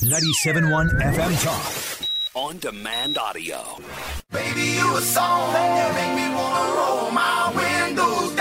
97.1 FM Talk. On demand audio. Baby, you a song that make me wanna roll my windows down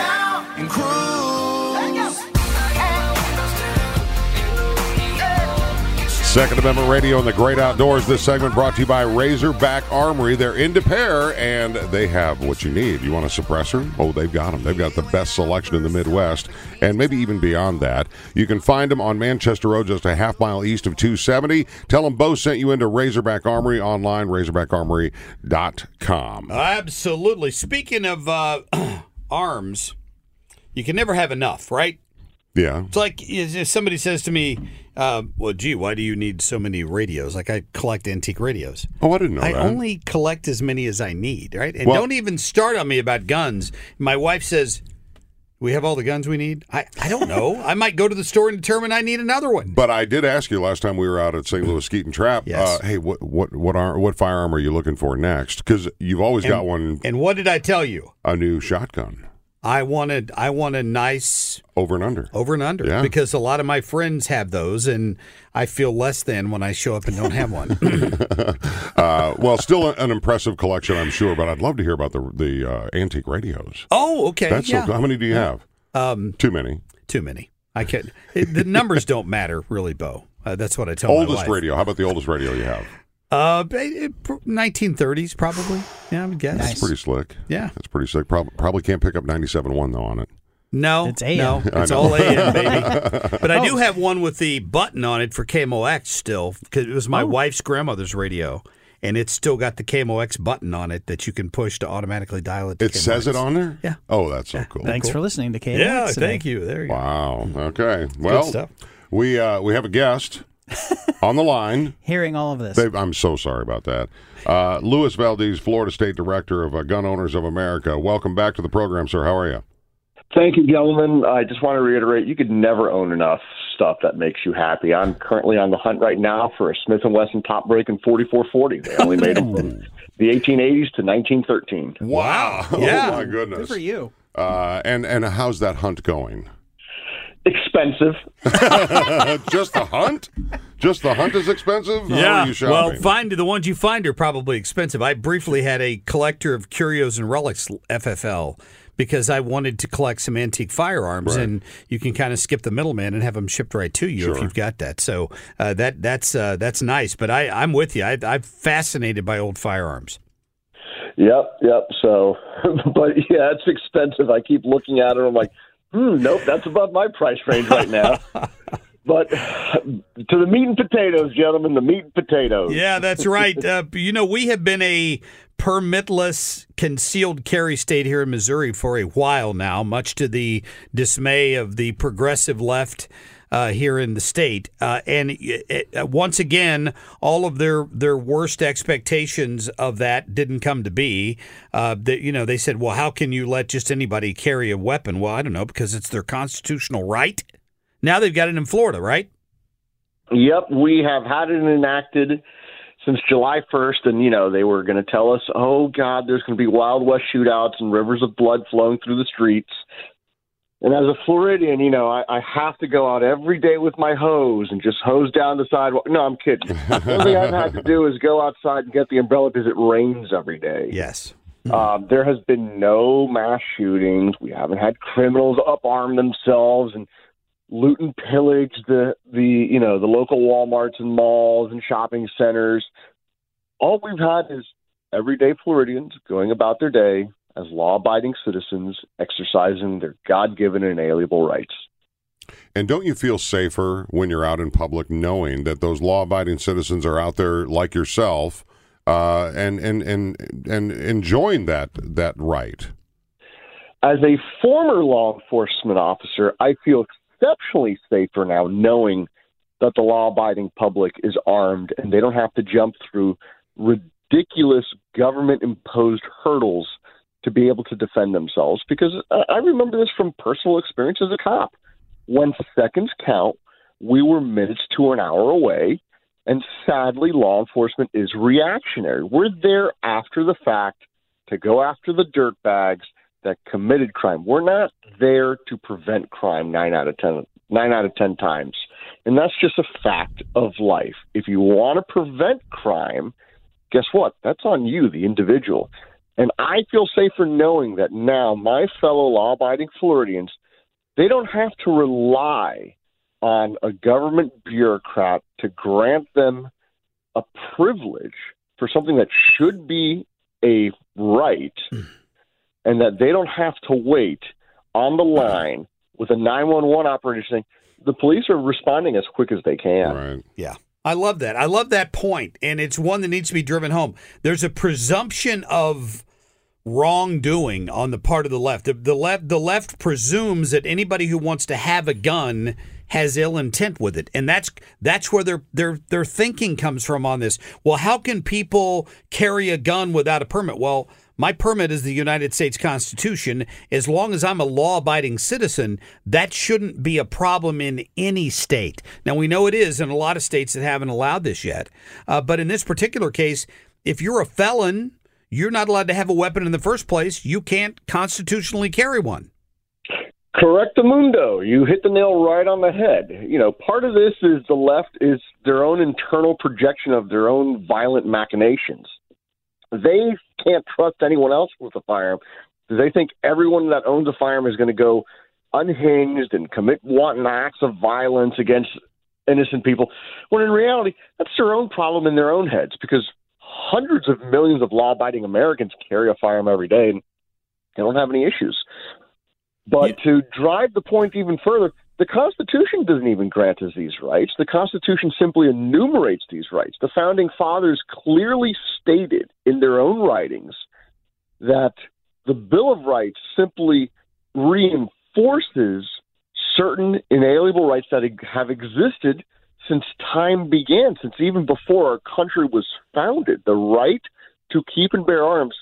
Second Amendment Radio and the Great Outdoors. This segment brought to you by Razorback Armory. They're into pair and they have what you need. You want a suppressor? Oh, they've got them. They've got the best selection in the Midwest and maybe even beyond that. You can find them on Manchester Road, just a half mile east of 270. Tell them Bo sent you into Razorback Armory online, razorbackarmory.com. Absolutely. Speaking of uh, arms, you can never have enough, right? Yeah. It's like if somebody says to me, uh, "Well, gee, why do you need so many radios?" Like I collect antique radios. Oh, I didn't know I that. only collect as many as I need, right? And Well- don't even start on me about guns. My wife says, "We have all the guns we need." I, I don't know. I might go to the store and determine I need another one. But I did ask you last time we were out at St. Louis Skeet and Trap. Yes. Uh, hey, what what what are what firearm are you looking for next? Because you've always got one And what did I tell you? a new shotgun I wanted I want a nice over and under. over and under Yeah. because a lot of my friends have those, and I feel less than when I show up and don't have one. Uh, well, still an impressive collection, I'm sure. But I'd love to hear about the the uh, antique radios. oh, okay. That's yeah. so. How many do you have? Um, Too many. too many. I can it, the numbers don't matter really, Bo. Uh, that's what I tell my Oldest radio. How about the oldest radio you have? Uh, nineteen thirties probably. Yeah, I would guess. That's pretty slick. Yeah. That's pretty slick. Probably probably can't pick up 97.1 though on it. No, It's AM. no, it's all AM, baby. But I do have one with the button on it for KMOX still because it was Oh. my wife's grandmother's radio, and it's still got the KMOX button on it that you can push to automatically dial it. To It says it on there. Yeah. Oh, that's so cool. Thanks for listening to KMOX Yeah, today. thank you. There you go. Wow. Okay. Well, stuff. we uh, we have a guest on the line. Hearing all of this. They, I'm so sorry about that. Uh, Luis Valdes, Florida State Director of uh, Gun Owners of America. Welcome back to the program, sir. How are you? Thank you, gentlemen. I just want to reiterate: you could never own enough stuff that makes you happy. I'm currently on the hunt right now for a Smith and Wesson top breaking 4440. They only made them from the 1880s to 1913. Wow. Oh Yeah. my goodness. Good for you. Uh, and and how's that hunt going? Expensive. Just the hunt? Just the hunt is expensive? How Yeah. are you shopping? Well, find the ones you find are probably expensive. I briefly had a collector of curios and relics FFL because I wanted to collect some antique firearms, Right. and you can kind of skip the middleman and have them shipped right to you if you've got that. So uh, that that's uh, that's nice. But I I'm with you. I, I'm fascinated by old firearms. Yep, yep. So, but yeah, it's expensive. I keep looking at it. I'm like, hmm, nope, that's above my price range right now. but to the meat and potatoes, gentlemen, the meat and potatoes. Yeah, that's right. Uh, you know, we have been a permitless concealed carry state here in Missouri for a while now, much to the dismay of the progressive left. Uh, here in the state, uh, and it, it- once again, all of their their worst expectations of that didn't come to be. Uh, that you know, they said, "Well, how can you let just anybody carry a weapon?" Well, I don't know because it's their constitutional right. Now they've got it in Florida, right? Yep, we have had it enacted since July 1st, and you know they were going to tell us, "Oh God, there's going to be Wild West shootouts and rivers of blood flowing through the streets." And as a Floridian, you know, I, I have to go out every day with my hose and just hose down the sidewalk. No, I'm kidding. the only thing I've had to do is go outside and get the umbrella because it rains every day. Yes. Um, there has been no mass shootings. We haven't had criminals up arm themselves, and loot and pillage the the you know the local WalMarts and malls and shopping centers. All we've had is everyday Floridians going about their day as law-abiding citizens, exercising their God-given and inalienable rights. And don't you feel safer when you're out in public knowing that those law abiding citizens are out there like yourself uh, and, and, and, and enjoying that, that right? As a former law enforcement officer, I feel exceptionally safer now knowing that the law abiding public is armed and they don't have to jump through ridiculous government imposed hurdles to be able to defend themselves because I remember this from personal experience as a cop when seconds count, we were minutes to an hour away. And sadly, law enforcement is reactionary. We're there after the fact to go after the dirt bags that committed crime. We're not there to prevent crime nine out of ten nine out of ten times. And that's just a fact of life. If you want to prevent crime, guess what? That's on you, the individual. And I feel safer knowing that now my fellow law abiding Floridians they don't have to rely on a government bureaucrat to grant them a privilege for something that should be a right hmm. and that they don't have to wait on the line with a 911 operator saying the police are responding as quick as they can. Right. Yeah. I love that. I love that point, and it's one that needs to be driven home. There's a presumption of wrongdoing on the part of the left. The, the left the left presumes that anybody who wants to have a gun has ill intent with it. And that's that's where their their their thinking comes from on this. Well, how can people carry a gun without a permit? Well, my permit is the United States Constitution. As long as I'm a law abiding citizen, that shouldn't be a problem in any state. Now, we know it is in a lot of states that haven't allowed this yet. Uh, but in this particular case, if you're a felon you're not allowed to have a weapon in the first place. You can't constitutionally carry one. Correct, the mundo. You hit the nail right on the head. You know, part of this is the left is their own internal projection of their own violent machinations. They can't trust anyone else with a firearm. They think everyone that owns a firearm is going to go unhinged and commit wanton acts of violence against innocent people. When in reality, that's their own problem in their own heads because hundreds of millions of law abiding Americans carry a firearm every day and they don't have any issues. But yeah. to drive the point even further, the Constitution doesn't even grant us these rights. The Constitution simply enumerates these rights. The founding fathers clearly stated in their own writings that the Bill of Rights simply reinforces certain inalienable rights that have existed since time began, since even before our country was founded. The right to keep and bear arms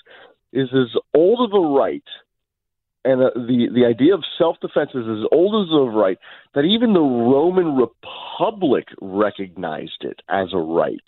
is as old of a right, and uh, the the idea of self defense is as old as a right that even the Roman Republic recognized it as a right.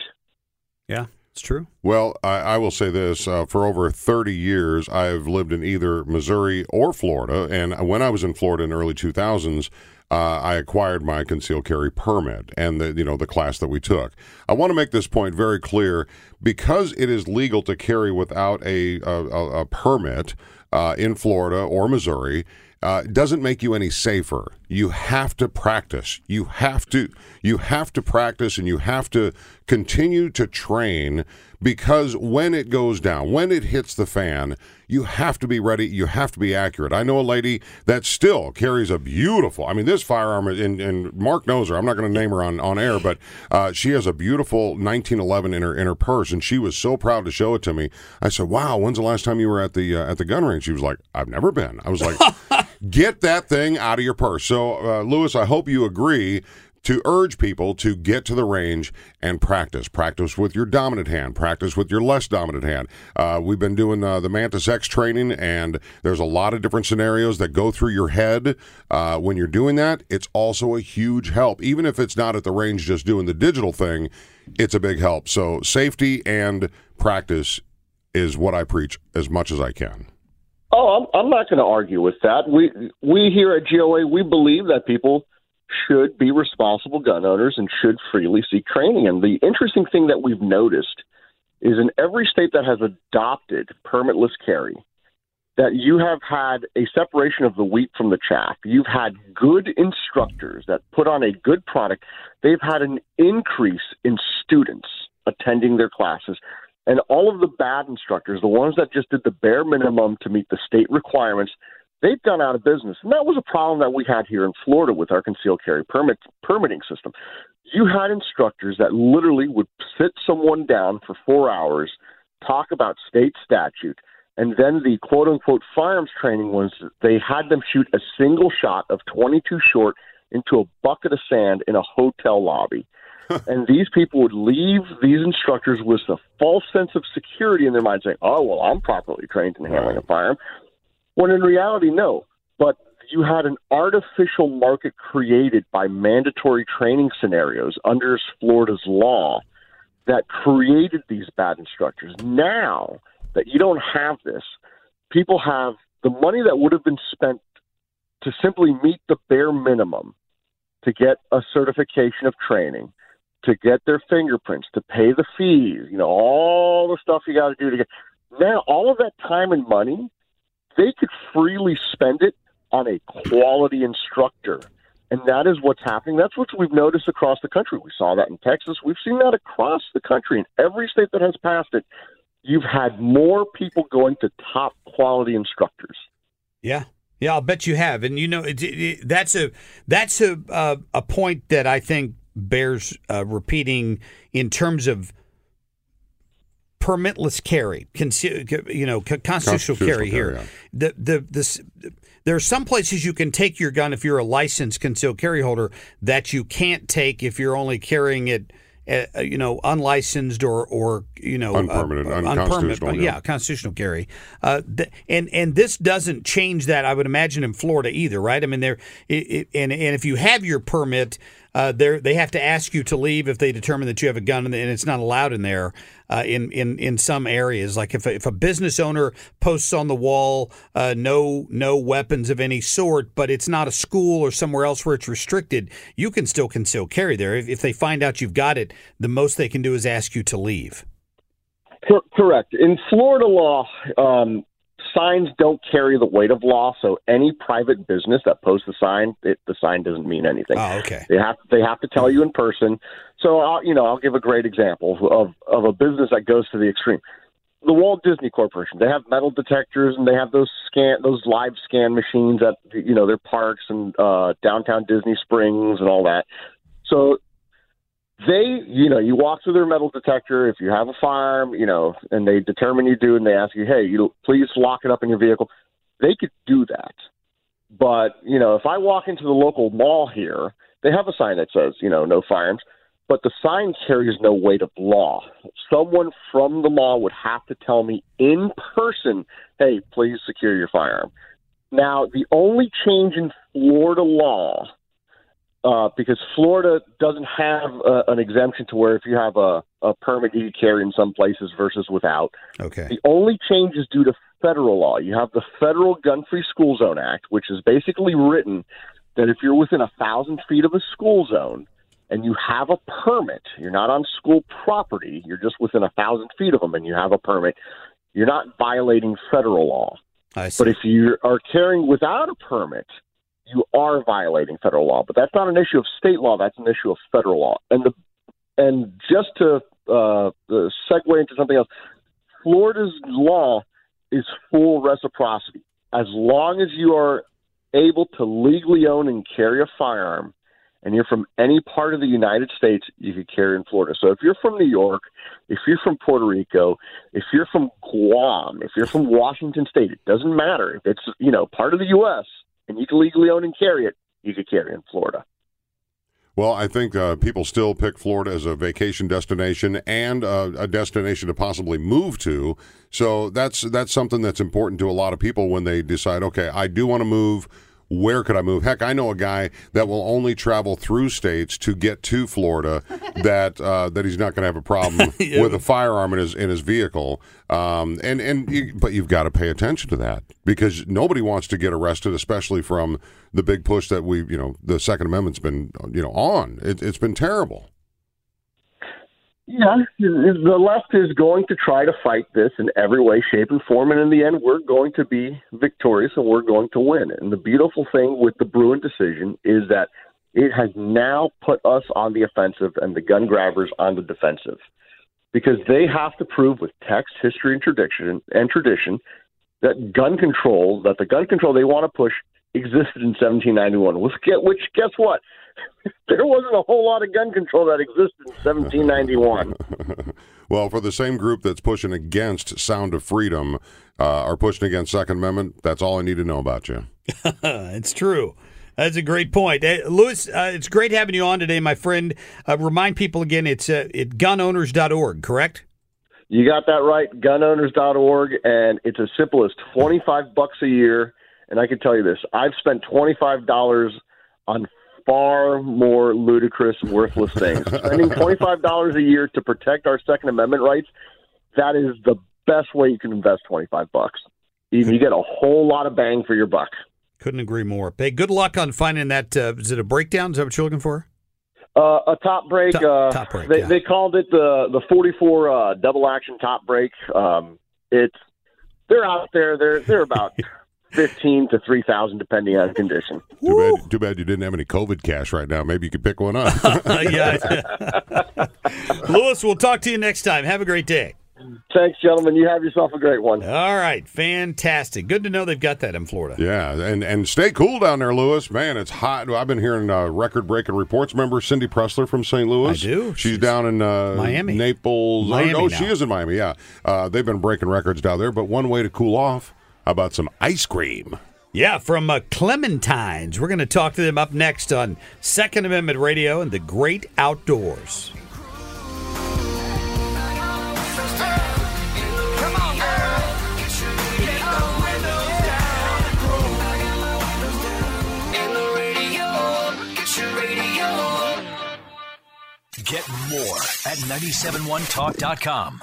Yeah. It's true. Well, I, I will say this: uh, for over 30 years, I've lived in either Missouri or Florida. And when I was in Florida in the early 2000s, uh, I acquired my concealed carry permit and the you know the class that we took. I want to make this point very clear because it is legal to carry without a a, a permit uh, in Florida or Missouri. Uh, doesn't make you any safer. You have to practice. You have to you have to practice and you have to continue to train because when it goes down, when it hits the fan, you have to be ready. You have to be accurate. I know a lady that still carries a beautiful, I mean, this firearm, and, and Marc knows her. I'm not going to name her on, on air, but uh, she has a beautiful 1911 in her in her purse, and she was so proud to show it to me. I said, "Wow, when's the last time you were at the uh, at the gun range?" She was like, "I've never been." I was like, "Get that thing out of your purse." So, uh, Luis, I hope you agree to urge people to get to the range and practice. Practice with your dominant hand, practice with your less dominant hand. Uh, we've been doing uh, the Mantis X training, and there's a lot of different scenarios that go through your head uh, when you're doing that. It's also a huge help. Even if it's not at the range just doing the digital thing, it's a big help. So, safety and practice is what I preach as much as I can. Oh, I'm, I'm not going to argue with that. We we here at GOA we believe that people should be responsible gun owners and should freely seek training. And the interesting thing that we've noticed is in every state that has adopted permitless carry, that you have had a separation of the wheat from the chaff. You've had good instructors that put on a good product. They've had an increase in students attending their classes. And all of the bad instructors, the ones that just did the bare minimum to meet the state requirements, they've gone out of business. And that was a problem that we had here in Florida with our concealed carry permit permitting system. You had instructors that literally would sit someone down for four hours, talk about state statute, and then the quote unquote firearms training was they had them shoot a single shot of 22 short into a bucket of sand in a hotel lobby. and these people would leave these instructors with a false sense of security in their mind, saying, "Oh, well, I'm properly trained in handling a firearm." When in reality, no. But you had an artificial market created by mandatory training scenarios under Florida's law that created these bad instructors. Now that you don't have this, people have the money that would have been spent to simply meet the bare minimum to get a certification of training, to get their fingerprints, to pay the fees, you know, all the stuff you got to do to get. Now, all of that time and money, they could freely spend it on a quality instructor. And that is what's happening. That's what we've noticed across the country. We saw that in Texas. We've seen that across the country. In every state that has passed it, you've had more people going to top quality instructors. Yeah. Yeah, I'll bet you have, and you know it, it, that's a that's a uh, a point that I think bears uh, repeating in terms of permitless carry, you know, constitutional, carry, here. yeah. The the this there are some places you can take your gun if you're a licensed concealed carry holder that you can't take if you're only carrying it. Uh, you know, unlicensed or or you know, unpermitted, uh, unconstitutional, yeah. yeah. constitutional carry. Uh, th- and and this doesn't change that. I would imagine in Florida either, right? I mean, there and and if you have your permit, uh, they have to ask you to leave if they determine that you have a gun and it's not allowed in there. Uh, in in in some areas, like if a, if a business owner posts on the wall, uh, no no weapons of any sort, but it's not a school or somewhere else where it's restricted, you can still conceal carry there. If, if they find out you've got it, the most they can do is ask you to leave. Correct. In Florida law, um, signs don't carry the weight of law. So any private business that posts a sign, it, the sign doesn't mean anything. Oh, okay. They have they have to tell you in person. So I'll, you know I'll give a great example of of a business that goes to the extreme. The Walt Disney Corporation. They have metal detectors and they have those scan those live scan machines at you know their parks and uh, downtown Disney Springs and all that. So they, you know, you walk through their metal detector. If you have a firearm, you know, and they determine you do, and they ask you, hey, you please lock it up in your vehicle. They could do that, but you know, if I walk into the local mall here, they have a sign that says, you know, no firearms, but the sign carries no weight of law. Someone from the mall would have to tell me in person, hey, please secure your firearm. Now, the only change in Florida law uh, because Florida doesn't have uh, an exemption to where if you have a, a permit you can carry in some places versus without. Okay. The only change is due to federal law. You have the Federal Gun Free School Zone Act, which is basically written that if you're within a thousand feet of a school zone and you have a permit, you're not on school property, you're just within a thousand feet of them and you have a permit, you're not violating federal law. I see. But if you are carrying without a permit, you are violating federal law. But that's not an issue of state law; that's an issue of federal law. And the and just to uh, segue into something else, Florida's law is full reciprocity. As long as you are able to legally own and carry a firearm, and you're from any part of the United States, you could carry in Florida. So if you're from New York, if you're from Puerto Rico, if you're from Guam, if you're from Washington State, it doesn't matter. If it's you know part of the U.S., and you can legally own and carry it, you could carry in Florida. Well, I think uh, people still pick Florida as a vacation destination and uh, a destination to possibly move to. So that's that's something that's important to a lot of people when they decide, okay, I do want to move where could I move? Heck, I know a guy that will only travel through states to get to Florida. that uh, that he's not going to have a problem yeah. with a firearm in his in his vehicle. Um, and and you, but you've got to pay attention to that because nobody wants to get arrested, especially from the big push that we you know the Second Amendment's been you know on. It, it's been terrible. Yeah, the left is going to try to fight this in every way, shape, and form, and in the end, we're going to be victorious and we're going to win. And the beautiful thing with the Bruen decision is that it has now put us on the offensive and the gun grabbers on the defensive because they have to prove with text, history, and tradition and tradition that gun control, that the gun control they want to push existed in 1791. Which, which guess what? there wasn't a whole lot of gun control that existed in 1791. well, for the same group that's pushing against Sound of Freedom uh, are pushing against Second Amendment, that's all I need to know about you. it's true. That's a great point. Uh, Luis, uh, it's great having you on today, my friend. Uh, remind people again, it's uh, at gunowners.org, correct? You got that right, gunowners.org, and it's as simple as 25 bucks a year. And I can tell you this, I've spent $25 on far more ludicrous, worthless things. Spending $25 a year to protect our Second Amendment rights, that is the best way you can invest 25 bucks. You, you get a whole lot of bang for your buck. Couldn't agree more. Hey, good luck on finding that. Uh, is it a breakdown? Is that what you're looking for? Uh, a top break. Top, uh, top break. They, yeah. they called it the the 44 uh, double action top break. Um, it's they're out there. They're they're about fifteen to three thousand, depending on condition. Too bad, too bad you didn't have any COVID cash right now. Maybe you could pick one up. yeah. Luis, we'll talk to you next time. Have a great day. Thanks, gentlemen. You have yourself a great one. All right, fantastic. Good to know they've got that in Florida. yeah, and and stay cool down there, Luis. Man, it's hot. I've been hearing uh, record breaking reports. Remember Cindy Preszler from St. Louis? I do. She's, She's down in uh, Miami. Naples. Miami oh, now. she is in Miami. Yeah, uh, they've been breaking records down there. But one way to cool off. How about some ice cream? Yeah, from uh, Clementine's. We're going to talk to them up next on Second Amendment Radio and the Great Outdoors. Come on, girl. Get the windows down and grow. In the radio, get your radio. Get more at 971talk.com.